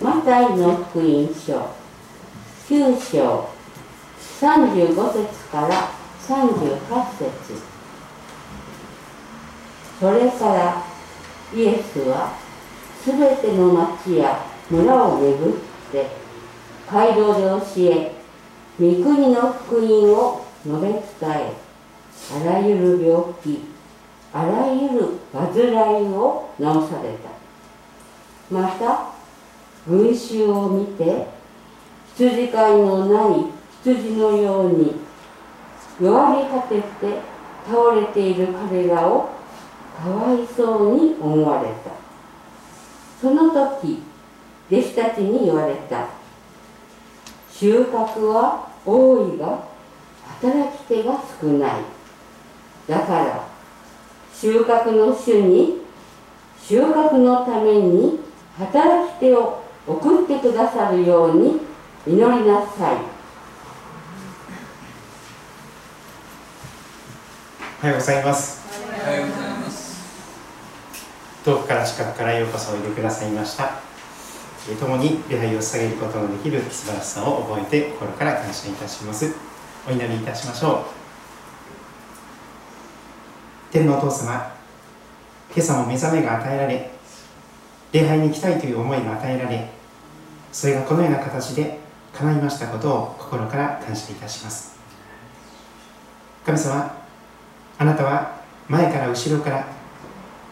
マタイの福音書。9章。35節から38節。それからイエスはすべての町や村を巡って街道で教え御国の福音を述べ伝えあらゆる病気あらゆる患いを治された。また群衆を見て羊飼いのない羊のように弱り果てて倒れている彼らをかわいそうに思われた。その時弟子たちに言われた。収穫は多いが働き手が少ない。だから収穫の主に収穫のために働き手を送ってくださるように祈りなさい。おはようございます。おはようございます。遠くから近くからようこそおいでくださいました。共に礼拝を捧げることのできる素晴らしさを覚えて心から感謝いたします。お祈りいたしましょう。天のお父様今朝も目覚めが与えられ礼拝に行きたいという思いが与えられそれがこのような形で叶いましたことを心から感謝いたします。神様あなたは前から後ろから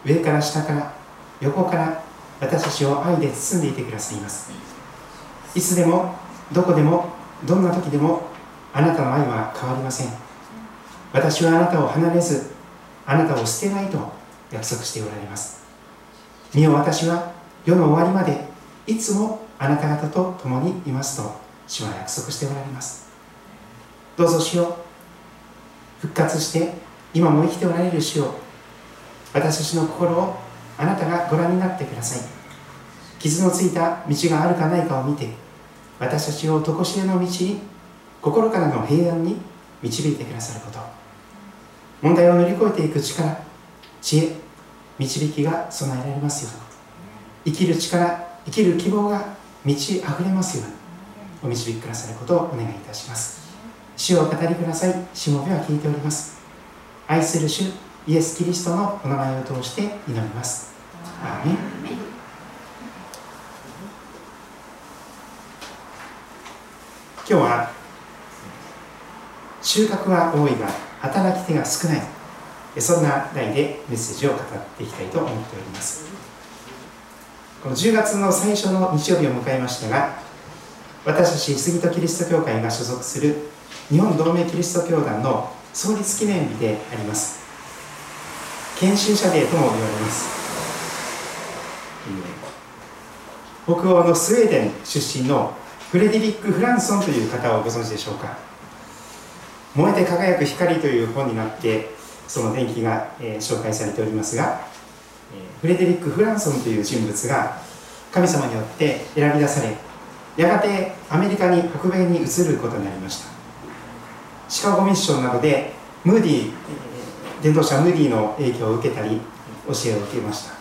上から下から横から私たちを愛で包んでいてくださいます。いつでもどこでもどんな時でもあなたの愛は変わりません。私はあなたを離れずあなたを捨てないと約束しておられます。見よ私は世の終わりまでいつもあなた方と共にいますと主は約束しておられます。どうぞ主よ復活して今も生きておられる主よ私たちの心をあなたがご覧になってください。傷のついた道があるかないかを見て私たちを常しえの道に心からの平安に導いてくださること。問題を乗り越えていく力知恵導きが備えられますように。生きる力生きる希望が満ち溢れますように。お導きくださることをお願いいたします。主を語りください。しもべは聞いております。愛する主イエス・キリストのお名前を通して祈ります。アーメン。今日は収穫は多いが働き手が少ない。そんな題でメッセージを語っていきたいと思っております。この10月の最初の日曜日を迎えましたが私たち杉戸キリスト教会が所属する日本同盟キリスト教団の創立記念日であります。献身者デーとも言われます。北欧のスウェーデン出身のフレデリック・フランソンという方をご存知でしょうか「燃えて輝く光」という本になってその伝記が、えー、紹介されておりますが、え、フレデリック・フランソンという人物が神様によって選び出されやがてアメリカに北米に移ることになりました。シカゴミッションなどでムーディー伝道者ムーディーの影響を受けたり教えを受けました。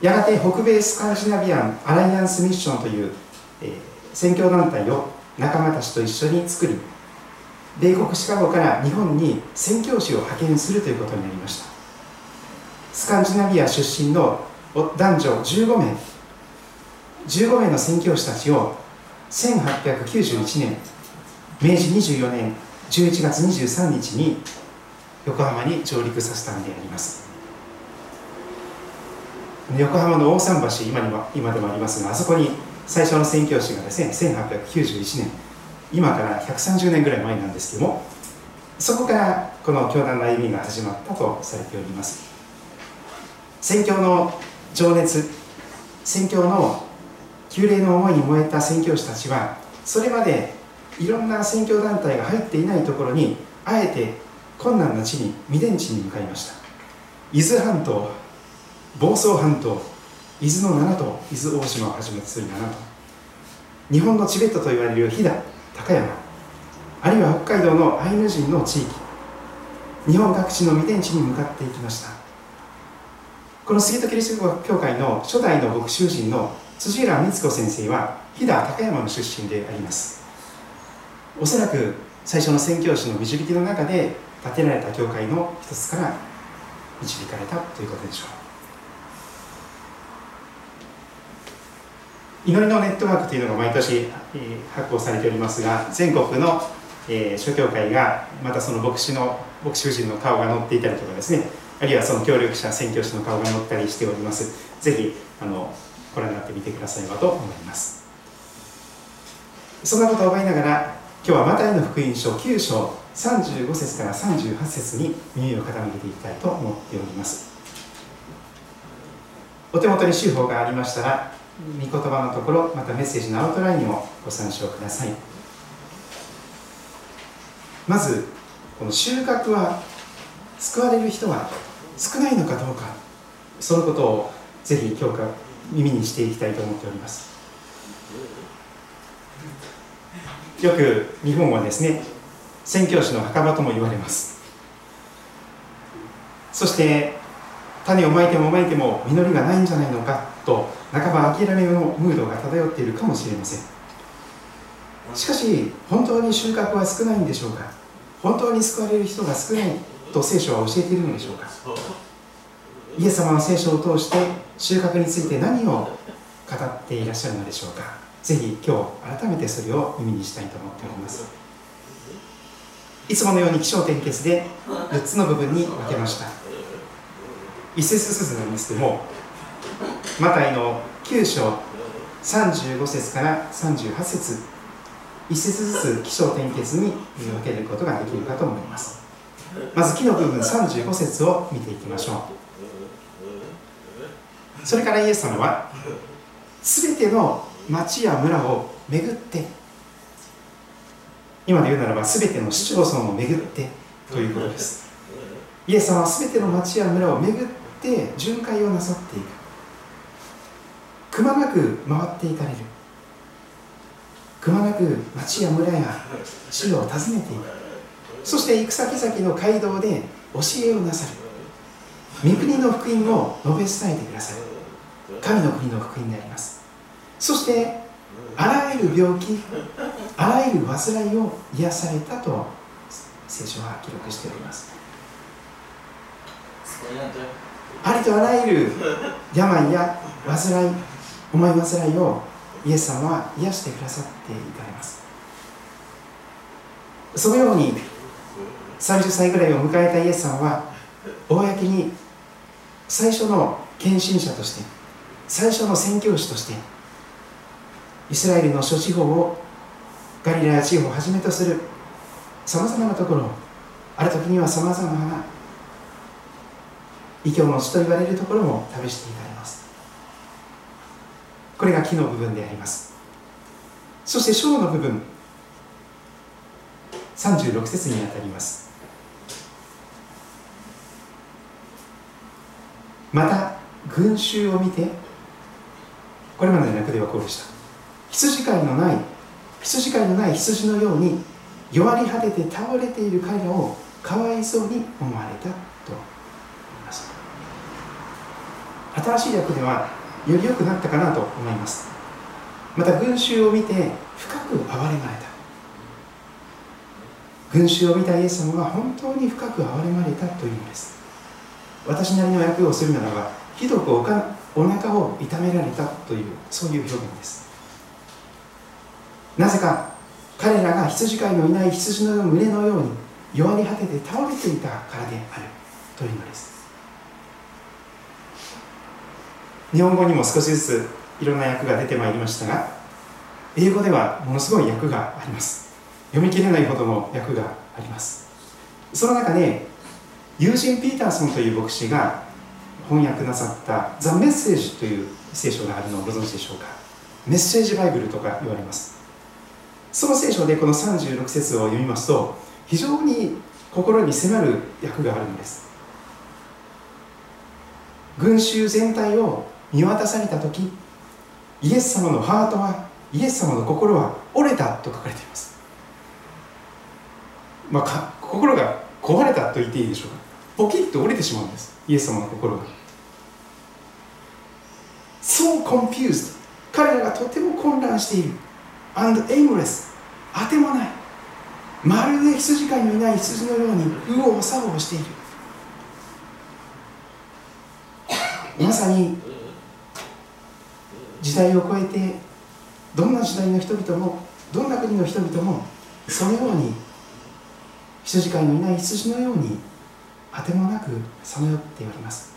やがて北米スカンジナビアンアライアンスミッションという、えー、宣教団体を仲間たちと一緒に作り米国シカゴから日本に宣教師を派遣するということになりました。スカンジナビア出身の男女15名15名の宣教師たちを1891年明治24年11月23日に横浜に上陸させたのであります。横浜の大桟橋今にも今でもありますがあそこに最初の宣教師がですね1891年今から130年ぐらい前なんですけどもそこからこの教団の歩みが始まったとされております。宣教の情熱宣教の旧礼の思いに燃えた宣教師たちはそれまでいろんな宣教団体が入っていないところにあえて困難な地に未伝地に向かいました。伊豆半島房総半島伊豆の7島伊豆大島をはじめとする7島。日本のチベットと言われる飛騨。高山あるいは北海道のアイヌ人の地域日本各地の未伝地に向かっていきました。この杉戸キリスト教会の初代の牧師人の辻浦光子先生は飛騨高山の出身であります。おそらく最初の宣教師の導きの中で建てられた教会の一つから導かれたということでしょう。祈りのネットワークというのが毎年発行されておりますが全国の諸教会がまたその牧師の牧師夫人の顔が載っていたりとかですねあるいはその協力者宣教師の顔が載ったりしております。ぜひあのご覧になってみてくださればと思います。そんなことを覚えながら今日はマタイの福音書9章35節から38節に耳を傾けていきたいと思っております。お手元に手法がありましたら御言葉のところまたメッセージのアウトラインをご参照ください。まずこの収穫は救われる人は少ないのかどうかそのことをぜひ今日から耳にしていきたいと思っております。よく日本はですね宣教師の墓場とも言われます。そして種をまいてもまいても実りがないんじゃないのかと半ば諦めのムードが漂っているかもしれません。しかし本当に収穫は少ないんでしょうか？本当に救われる人が少ないと聖書は教えているのでしょうか？イエス様の聖書を通して収穫について何を語っていらっしゃるのでしょうか？ぜひ今日改めてそれを耳にしたいと思っております。いつものように起承転結で6つの部分に分けました。一節ずつなんですけどもマタイの9章35節から38節。一節ずつ起承転結に分けることができるかと思います。まず木の部分35節を見ていきましょう。それからイエス様は全ての町や村を巡って今で言うならば全ての市町村を巡ってということです。イエス様は全ての町や村を巡って巡回をなさっていく。くまなく回っていかれる。くまなく町や村や市を訪ねていく。そして行く先々の街道で教えをなさる。御国の福音を述べ伝えてくださる。神の国の福音であります。そしてあらゆる病気あらゆる患いを癒されたと聖書は記録しております。ありとあらゆる病や患い重い患いをイエス様は癒してくださっていかれます。そのように30歳ぐらいを迎えたイエス様は公に最初の献身者として最初の宣教師としてイスラエルの諸地方をガリラヤ地方をはじめとするさまざまなところある時にはさまざまな異教の地と言われるところも試していかれます。これが木の部分であります。そして章の部分36節にあたります。また群衆を見てこれまでの役ではこうでした。羊飼いのない羊飼いのない羊のように弱り果てて倒れている彼らをかわいそうに思われたと言います新しい訳ではより良くなったかなと思います。また群衆を見て深く憐れまれた。群衆を見たイエス様は本当に深く憐れまれたというのです。私なりの役をするならばひどくおかお腹を痛められたというそういう表現です。なぜか彼らが羊飼いのいない羊の群れのように弱り果てて倒れていたからであるというのです。日本語にも少しずついろんな訳が出てまいりましたが英語ではものすごい訳があります。読み切れないほどの訳があります。その中でユージン・ピーターソンという牧師が翻訳なさった「ザ・メッセージ」という聖書があるのをご存知でしょうか？メッセージバイブルとか言われます。その聖書でこの36節を読みますと非常に心に迫る役があるんです。群衆全体を見渡された時イエス様のハートはイエス様の心は折れたと書かれています。まあ心が壊れたと言っていいでしょうか。ポキッと折れてしまうんです。イエス様の心が。So confused 彼らがとても混乱している。And aimless 当てもない。まるで羊飼いのいない羊のように右往左往している。まさに時代を超えてどんな時代の人々もどんな国の人々もそのように羊飼いのいない羊のようにあてもなくさまよっております。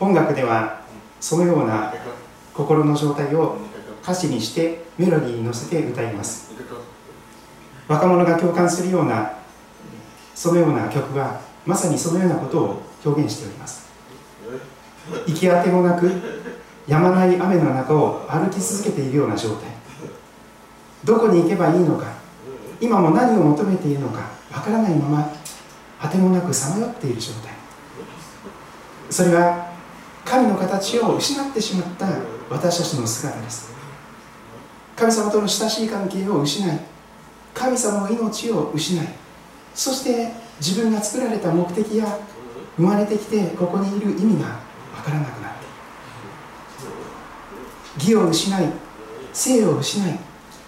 音楽ではそのような心の状態を歌詞にしてメロディーに乗せて歌います。若者が共感するようなそのような曲はまさにそのようなことを表現しております。行き当てもなく止まない雨の中を歩き続けているような状態。どこに行けばいいのか今も何を求めているのかわからないまま果てもなくさまよっている状態。それは神の形を失ってしまった私たちの姿です。神様との親しい関係を失い神様の命を失いそして自分が作られた目的や生まれてきてここにいる意味がからなくなって。義を失い生を失い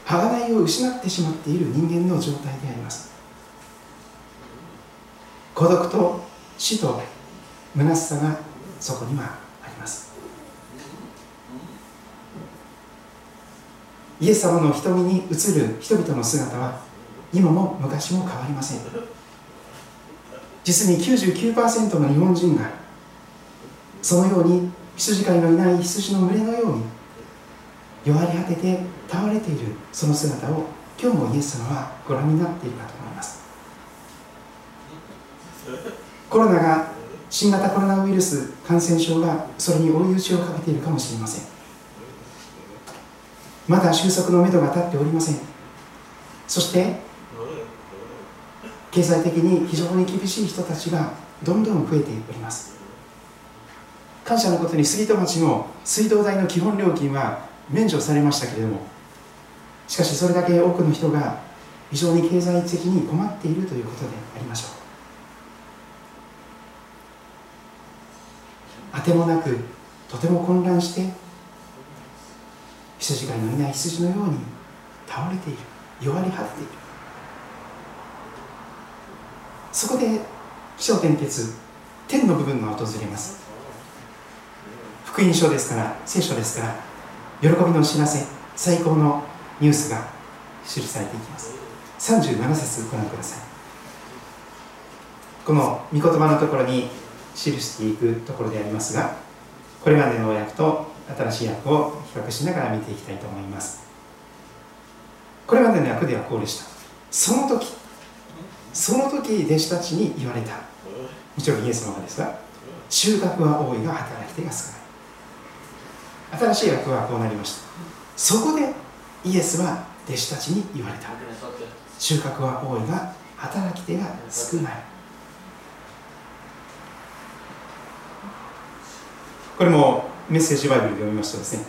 贖いを失ってしまっている人間の状態であります。孤独と死と虚しさがそこにはあります。イエス様の瞳に映る人々の姿は今も昔も変わりません。実に99%の日本人がそのように羊飼いのいない羊の群れのように弱り果てて倒れているその姿を今日もイエス様はご覧になっているかと思います。コロナが新型コロナウイルス感染症がそれに追い打ちをかけているかもしれません。まだ収束のめどが立っておりません。そして経済的に非常に厳しい人たちがどんどん増えております。感謝のことに杉戸町の水道代の基本料金は免除されましたけれどもしかしそれだけ多くの人が非常に経済的に困っているということでありましょう。あてもなくとても混乱して羊飼いのいない羊のように倒れている弱り果てている。そこで気象転結天の部分が訪れます。福音書ですから聖書ですから喜びの知らせ最高のニュースが記されていきます。37節ご覧ください。この御言葉のところに記していくところでありますがこれまでの訳と新しい訳を比較しながら見ていきたいと思います。これまでの訳ではこうでした。その時その時弟子たちに言われた。もちろんイエス様ですが収穫は多いが働き手が少ない新しい訳はこうなりました。そこでイエスは弟子たちに言われた。収穫は多いが働き手が少ない。これもメッセージバイブルで読みますとですね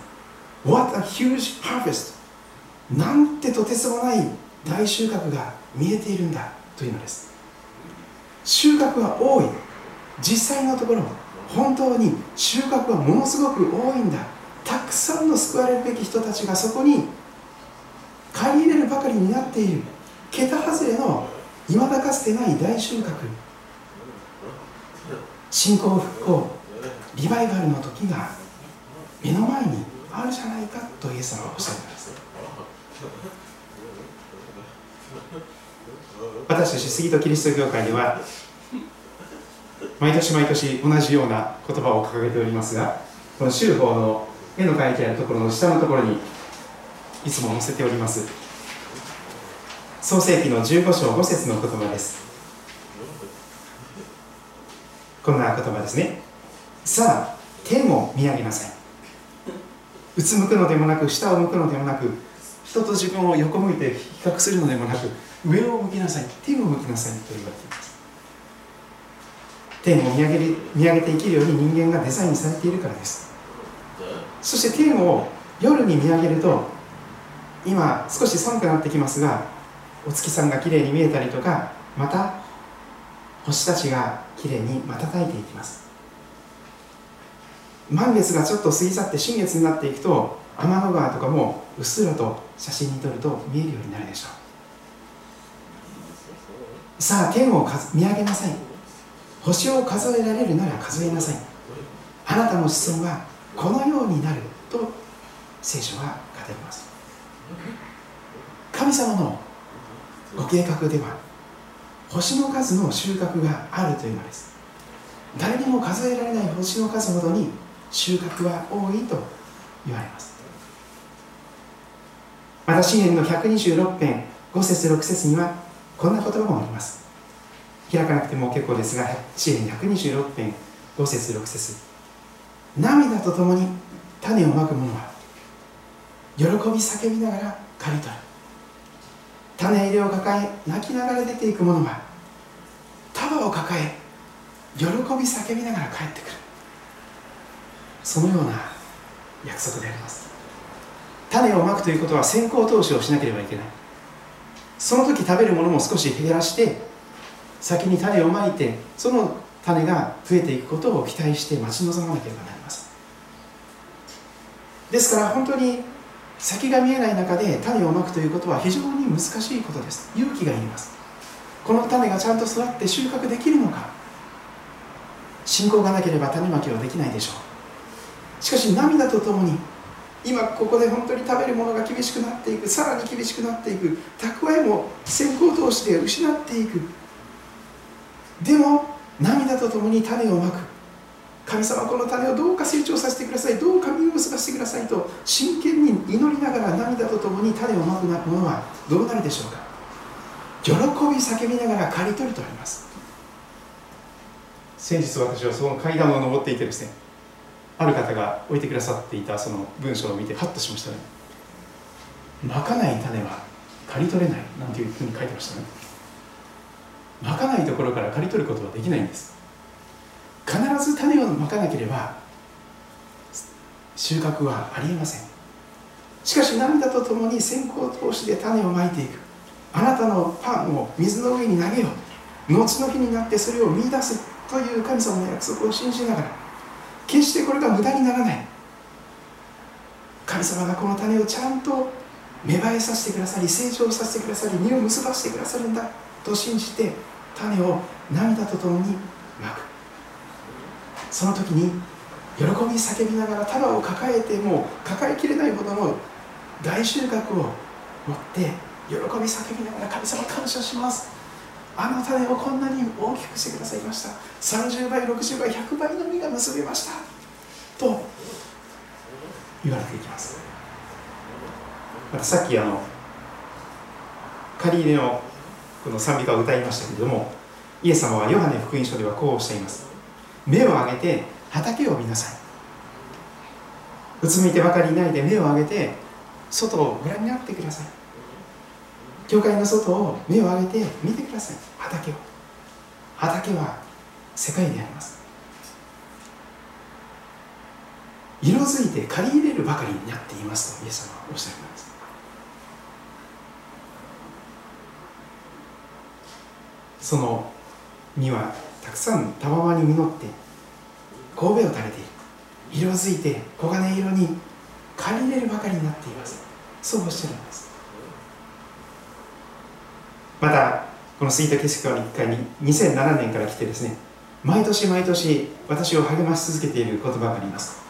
What a huge harvest! なんてとてつもない大収穫が見えているんだというのです。収穫は多い。実際のところ本当に収穫はものすごく多いんだ。たくさんの救われるべき人たちがそこに借り入れるばかりになっている。桁外れのいまだかつてない大収穫。信仰復興リバイバルの時が目の前にあるじゃないかとイエス様はおっしゃるんです。私たち杉戸キリスト教会では毎年毎年同じような言葉を掲げておりますがこの修法の絵の描いてあるところの下のところにいつも載せております。創世紀の15章5節の言葉です。こんな言葉ですね。さあ天を見上げなさいうつむくのでもなく下を向くのでもなく人と自分を横向いて比較するのでもなく上を向きなさい。天を向きなさいと言われています。天を見上げ見上げて生きるように人間がデザインされているからです。そして天を夜に見上げると今少し寒くなってきますがお月さんがきれいに見えたりとかまた星たちがきれいに瞬いていきます。満月がちょっと過ぎ去って新月になっていくと天の川とかもうっすらと写真に撮ると見えるようになるでしょう。さあ天を見上げなさい。星を数えられるなら数えなさい。あなたの子孫はこのようになると聖書は語ります。神様のご計画では星の数の収穫があるというのです。誰にも数えられない星の数ほどに収穫は多いと言われます。また詩篇の126編5節6節にはこんな言葉もあります。開かなくても結構ですが詩篇126編5節6節。涙とともに種をまく者は喜び叫びながら刈り取る。種入れを抱え泣きながら出ていく者は束を抱え喜び叫びながら帰ってくる。そのような約束であります。種をまくということは先行投資をしなければいけない。その時食べるものも少し減らして先に種をまいてその種が増えていくことを期待して待ち望まなければなりませんですから本当に先が見えない中で種をまくということは非常に難しいことです。勇気がいります。この種がちゃんと育って収穫できるのか。信仰がなければ種まきはできないでしょう。しかし涙とともに今ここで本当に食べるものが厳しくなっていくさらに厳しくなっていく蓄えも先行投資で失っていく。でも涙とともに種をまく。神様この種をどうか成長させてください。どうか実を結ばせてくださいと真剣に祈りながら涙とともに種をまくものはどうなるでしょうか。喜び叫びながら刈り取るとあります。先日私はその階段を上っていてですねある方が置いてくださっていたその文章を見てハッとしましたね。まかない種は刈り取れないなんていうふうに書いてましたね。まかないところから刈り取ることはできないんです。必ず種をまかなければ収穫はありえません。しかし涙とともに先行投資で種をまいていく。あなたのパンを水の上に投げよう。後の日になってそれを見出す。という神様の約束を信じながら。決してこれが無駄にならない。神様がこの種をちゃんと芽生えさせてくださり成長させてくださり実を結ばせてくださるんだ。と信じて種を涙とともにまく。その時に喜び叫びながら束を抱えても抱えきれないほどの大収穫を持って喜び叫びながら神様感謝します。あの種をこんなに大きくしてくださいました。30倍60倍100倍の実が結べました。と言われていきます。またさっきあの仮入れのこの賛美歌を歌いましたけれどもイエス様はヨハネ福音書ではこうおっしゃいます。目を上げて畑を見なさい。うつむいてばかりいないで目を上げて外をご覧になってください。教会の外を目を上げて見てください。畑を。畑は世界であります。色づいて借り入れるばかりになっていますとイエス様はおっしゃいます。その実はたくさんたわわに実って神戸を垂れている。色づいて黄金色に借りれるばかりになっています。そうおっしゃるんです。またこのスイート景色の1回に2007年から来てですね毎年毎年私を励まし続けている言葉があります。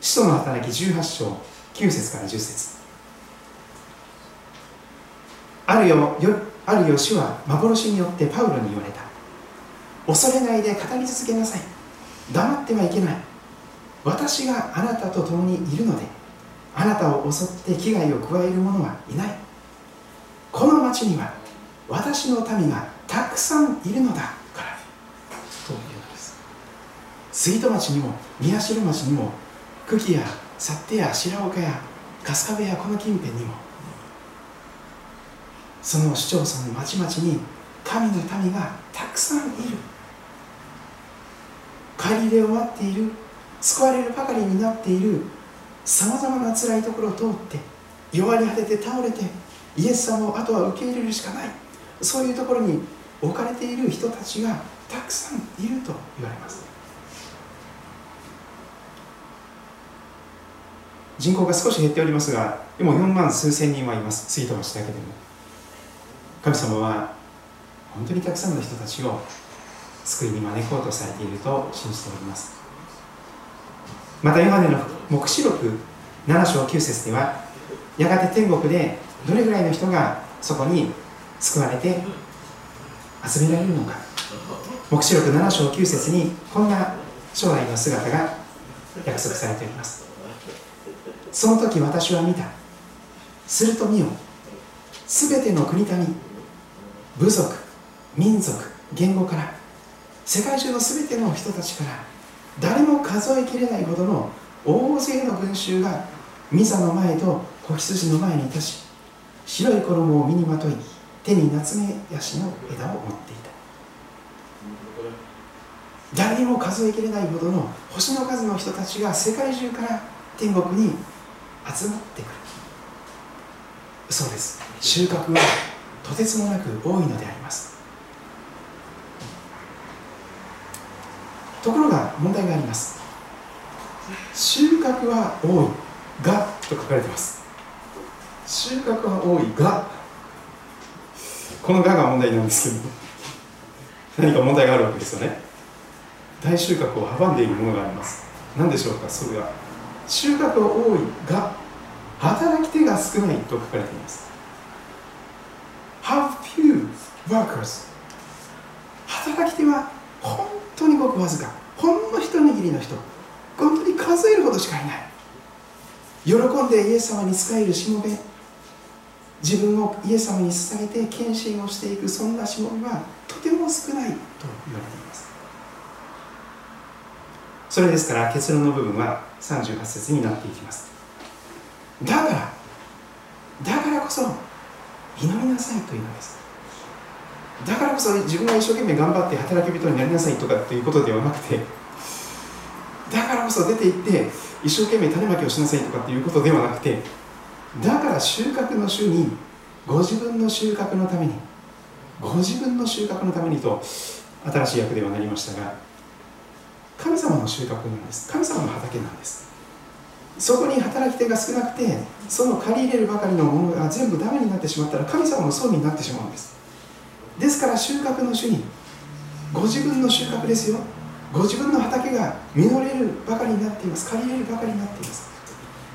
使徒の働き18章9節から10節。あるよよあるよ主は幻によってパウロに言われた。恐れないで語り続けなさい。黙ってはいけない。私があなたと共にいるのであなたを襲って危害を加える者はいない。この町には私の民がたくさんいるのだから。というのです。杉戸町にも宮代町にも久喜や幸手や白岡や春日部やこの近辺にもその市町村の町々に神の民がたくさんいる借り入れを待っている救われるばかりになっているさまざまな辛いところを通って弱り果てて倒れてイエス様をあとは受け入れるしかない。そうい。うところに置かれている人たちがたくさんいると言われます。人口が少し減っておりますがでも4万数千人はいます。水戸町だけでも。神様は本当にたくさんの人たちを救いに招こうとされていると信じております。またヨハネの黙示録7章9節ではやがて天国でどれぐらいの人がそこに救われて集められるのか。黙示録7章9節にこんな将来の姿が約束されております。その時私は見た。すると見よ。すべての国民部族民族言語から世界中のすべての人たちから誰も数えきれないほどの大勢の群衆がミザの前と子羊の前に立ち白い衣を身にまとい手に夏目ヤシの枝を持っていた。誰にも数えきれないほどの星の数の人たちが世界中から天国に集まってくる。そうです。収穫はとてつもなく多いのであります。ところが問題があります。収穫は多いがと書かれています。収穫は多いがこのがが問題なんですけど何か問題があるわけですよね。大収穫を阻んでいるものがあります。何でしょうかそれは。収穫は多いが働き手が少ないと書かれています。Have few workers. 働き手は本当にごくわずか。ほんの一握りの人。本当に数えるほどしかいない。喜んでイエス様に仕えるしもべ。自分をイエス様に捧げて献身をしていくそんなしもべはとても少ないと言われています。それですから結論の部分は38節になっていきます。だからだからこそ祈りなさいというのです。だからこそ自分が一生懸命頑張って働き人になりなさいとかっていうことではなくてだからこそ出て行って一生懸命種まきをしなさいとかっていうことではなくてだから収穫の週にご自分の収穫のためにご自分の収穫のためにと新しい訳ではなりましたが神様の収穫なんです。神様の畑なんです。そこに働き手が少なくてその借り入れるばかりのものが全部ダメになってしまったら神様の損になってしまうんです。ですから収穫の主にご自分の収穫ですよ。ご自分の畑が実れるばかりになっています。借り入れるばかりになっています。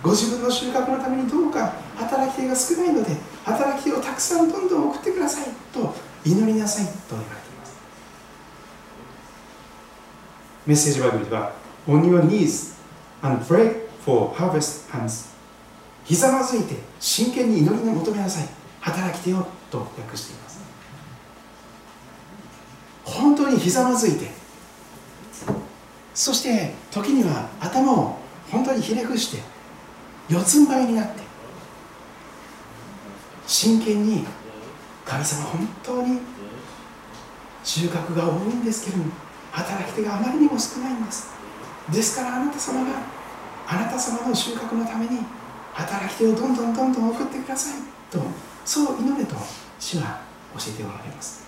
ご自分の収穫のためにどうか働き手が少ないので働き手をたくさんどんどん送ってくださいと祈りなさいと言われています。メッセージバイブルでは On your knees and pray for harvest hands ひざまずいて真剣に祈りを求めなさい。働き手をと訳しています。本当にひざまずいてそして時には頭を本当にひれ伏して四つん這いになって真剣に神様本当に収穫が多いんですけれども働き手があまりにも少ないんです。ですからあなた様があなた様の収穫のために働き手をどんどんどんどん送ってください。とそう祈れと主は教えておられます。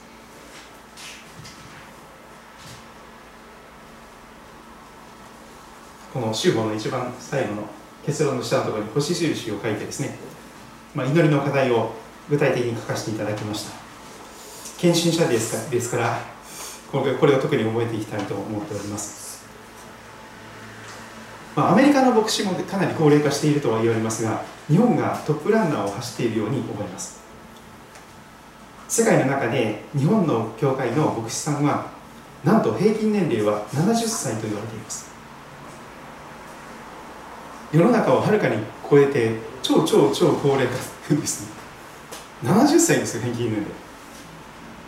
この集合の一番最後の結論の下のところに星印を書いてですね、まあ、祈りの課題を具体的に書かせていただきました。献身者ですかですからこれこれを特に覚えていきたいと思っております、まあ、アメリカの牧師もかなり高齢化しているとは言われますが日本がトップランナーを走っているように思います。世界の中で日本の教会の牧師さんはなんと平均年齢は70歳と言われています。世の中をはるかに超えて超超超高齢化ですね。70歳ですよ平均年齢。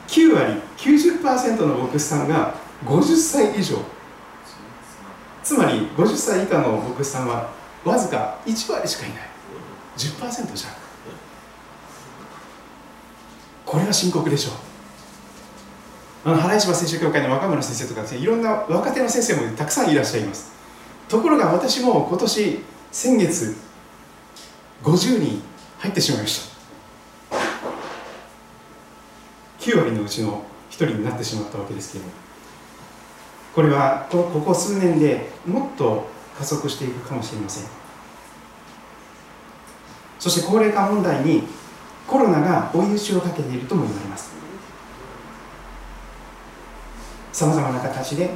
9割90%の牧師さんが50歳以上つまり50歳以下の牧師さんはわずか1割しかいない。10%じゃこれは深刻でしょう。あの原石聖書協会の若村先生とかですねいろんな若手の先生もたくさんいらっしゃいます。ところが私も今年先月50人入ってしまいました。9割のうちの1人になってしまったわけですけれども。これはここ数年でもっと加速していくかもしれません。そして高齢化問題にコロナが追い打ちをかけているとも言われます。さまざまな形で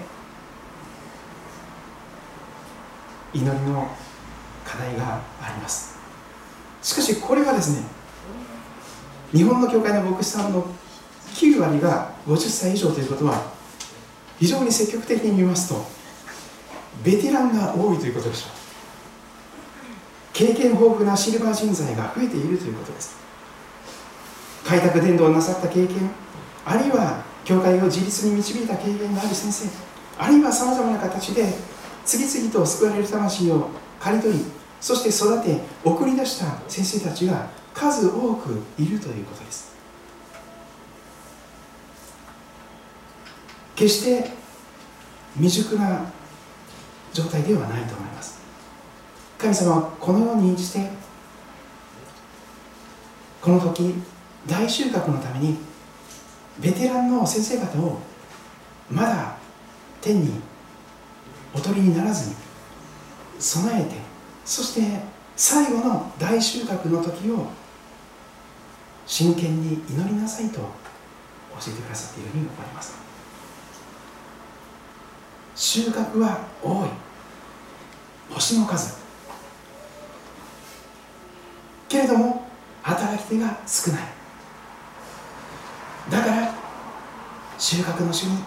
祈りの課題があります。しかしこれはですね日本の教会の牧師さんの9割が50歳以上ということは非常に積極的に見ますとベテランが多いということでしょう。経験豊富なシルバー人材が増えているということです。開拓伝道をなさった経験あるいは教会を自立に導いた経験がある先生あるいはさまざまな形で次々と救われる魂を刈り取りそして育て送り出した先生たちが数多くいるということです。決して未熟な状態ではないと思います。神様はこのようにしてこの時大収穫のためにベテランの先生方をまだ天におとりにならずに備えてそして最後の大収穫の時を真剣に祈りなさいと教えてくださっているように思われます。収穫は多い。星の数。けれども働き手が少ない。だから収穫の主に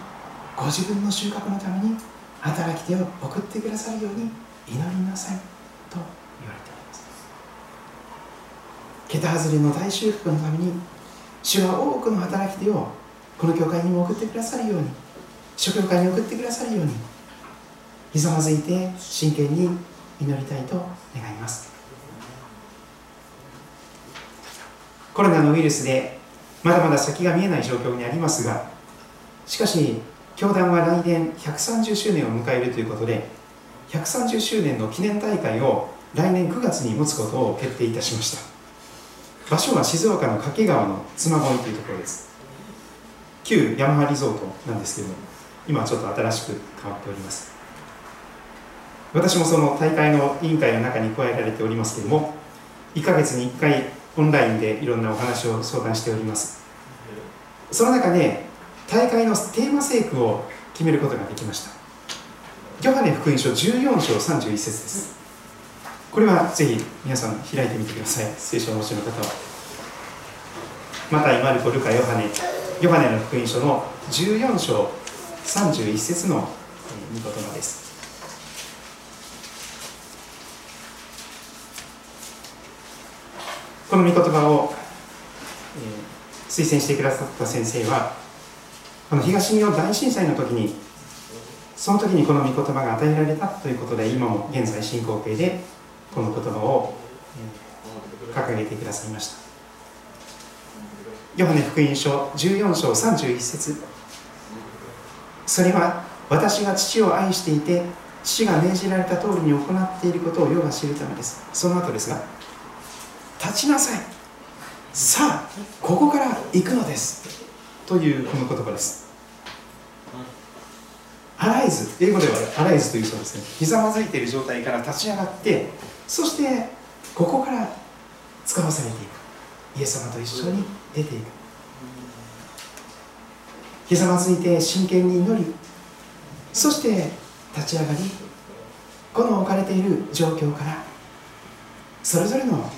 ご自分の収穫のために働き手を送ってくださるように祈りなさい。と言われております。桁外れの大収穫のために主は多くの働き手をこの教会にも送ってくださるように諸教会に送ってくださるようにひざまずいて真剣に祈りたいと願います。コロナのウイルスでまだまだ先が見えない状況にありますがしかし教団は来年130周年を迎えるということで130周年の記念大会を来年9月に持つことを決定いたしました。場所は静岡の掛川の妻恋というところです。旧ヤマハリゾートなんですけども今ちょっと新しく変わっております。私もその大会の委員会の中に加えられておりますけれども1ヶ月に1回オンラインでいろんなお話を相談しております。その中で大会のテーマ聖句を決めることができました。ヨハネ福音書14章31節です。これはぜひ皆さん開いてみてください。聖書をお持ちの方は。またマルコルカヨハネヨハネの福音書の14章31節の御言葉です。この御言葉を、えー、推薦してくださった先生はこの東日本大震災の時にその時にこの御言葉が与えられたということで今も現在進行形でこの言葉を、えー、掲げてくださいました。ヨハネ福音書14章31節。それは私が父を愛していて父が命じられた通りに行っていることを世が知るためです。その後ですが立ちなさい。さあここから行くのです。というこの言葉です。アライズ。英語ではアライズというそうですね。ひざまずいている状態から立ち上がってそしてここから使わされていく。イエス様と一緒に出ていく。ひざまずいて真剣に祈りそして立ち上がりこの置かれている状況からそれぞれの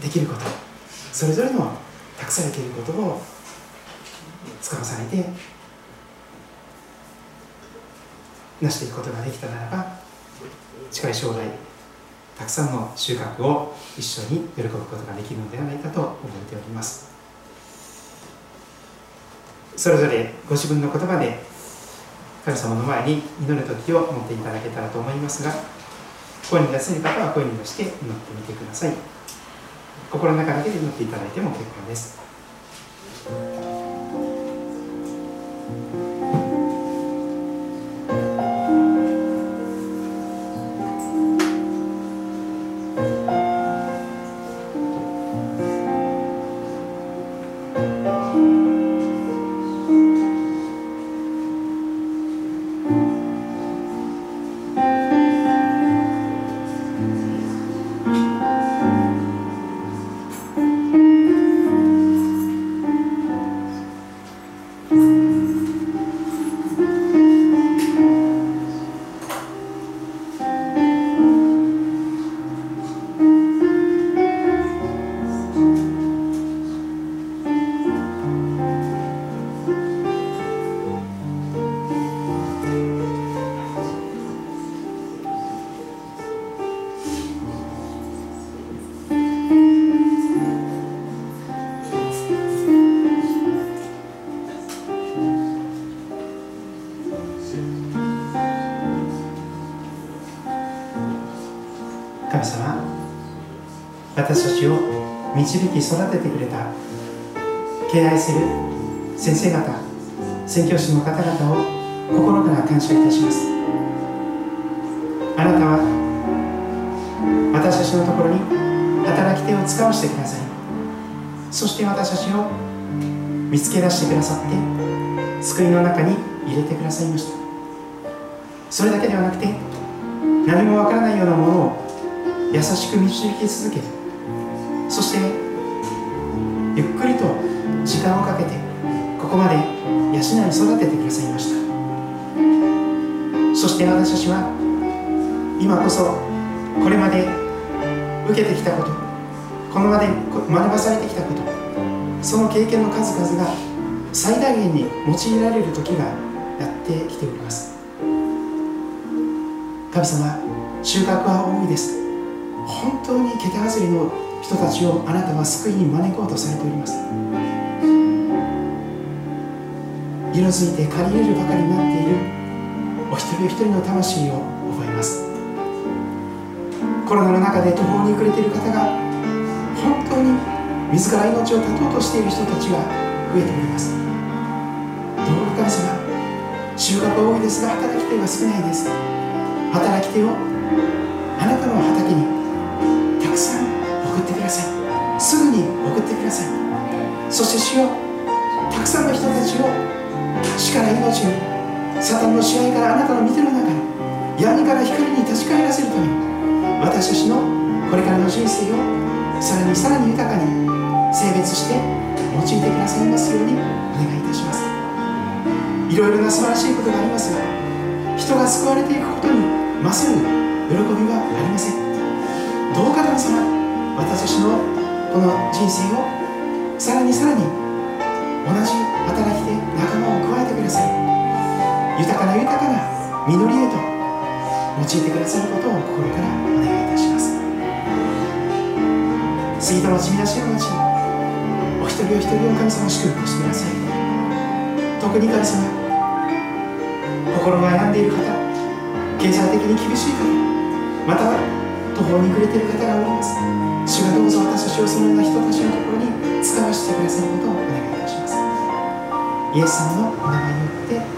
できることそれぞれの託されていることを使わされて成していくことができたならば近い将来たくさんの収穫を一緒に喜ぶことができるのではないかと思っております。それぞれご自分の言葉で神様の前に祈る時を持っていただけたらと思いますが声に出せる方は声に出して祈ってみてください心の中だけで祈っていただいても結構です。導き育ててくれた。敬愛する先生方宣教師の方々を心から感謝いたします。あなたは私たちのところに働き手を使わせてください。そして私たちを見つけ出してくださって救いの中に入れてくださいました。それだけではなくて何もわからないようなものを優しく導き続けそしてゆっくりと時間をかけてここまで養い育ててくださいました。そして私たちは今こそこれまで受けてきたことこのまで学ばされてきたことその経験の数々が最大限に用いられる時がやってきております。神様収穫は多いです。本当に桁外れの人たちをあなたは救いに招こうとされております。色づいて借りれるばかりになっているお一人お一人の魂を覚えます。コロナの中で途方に暮れている方が本当に自ら命を絶とうとしている人たちが増えております。どうか神様収穫は多いですが働き手が少ないです。働き手をあなたの畑に送ってください。すぐに送ってください。そして主よたくさんの人たちを死から命にサタンの支配からあなたの見ての中に闇から光に立ち返らせるために私たちのこれからの人生をさらにさらに豊かに性別して用いてくださいますようにお願いいたします。いろいろな素晴らしいことがありますが人が救われていくことに勝る喜びはありません。どうか神様私たちのこの人生をさらにさらに同じ働きで仲間を加えてください。豊かな豊かな実りへと用いてくださることを心からお願いいたします。杉戸町皆代町お一人お一人を神様祝福してください特に神様心が病んでいる方経済的に厳しい方または途方に暮れている方がおります。主がどうぞ私たちをそのような人たちのところに使わせてくださることをお願いいたします。イエス様のお名前によって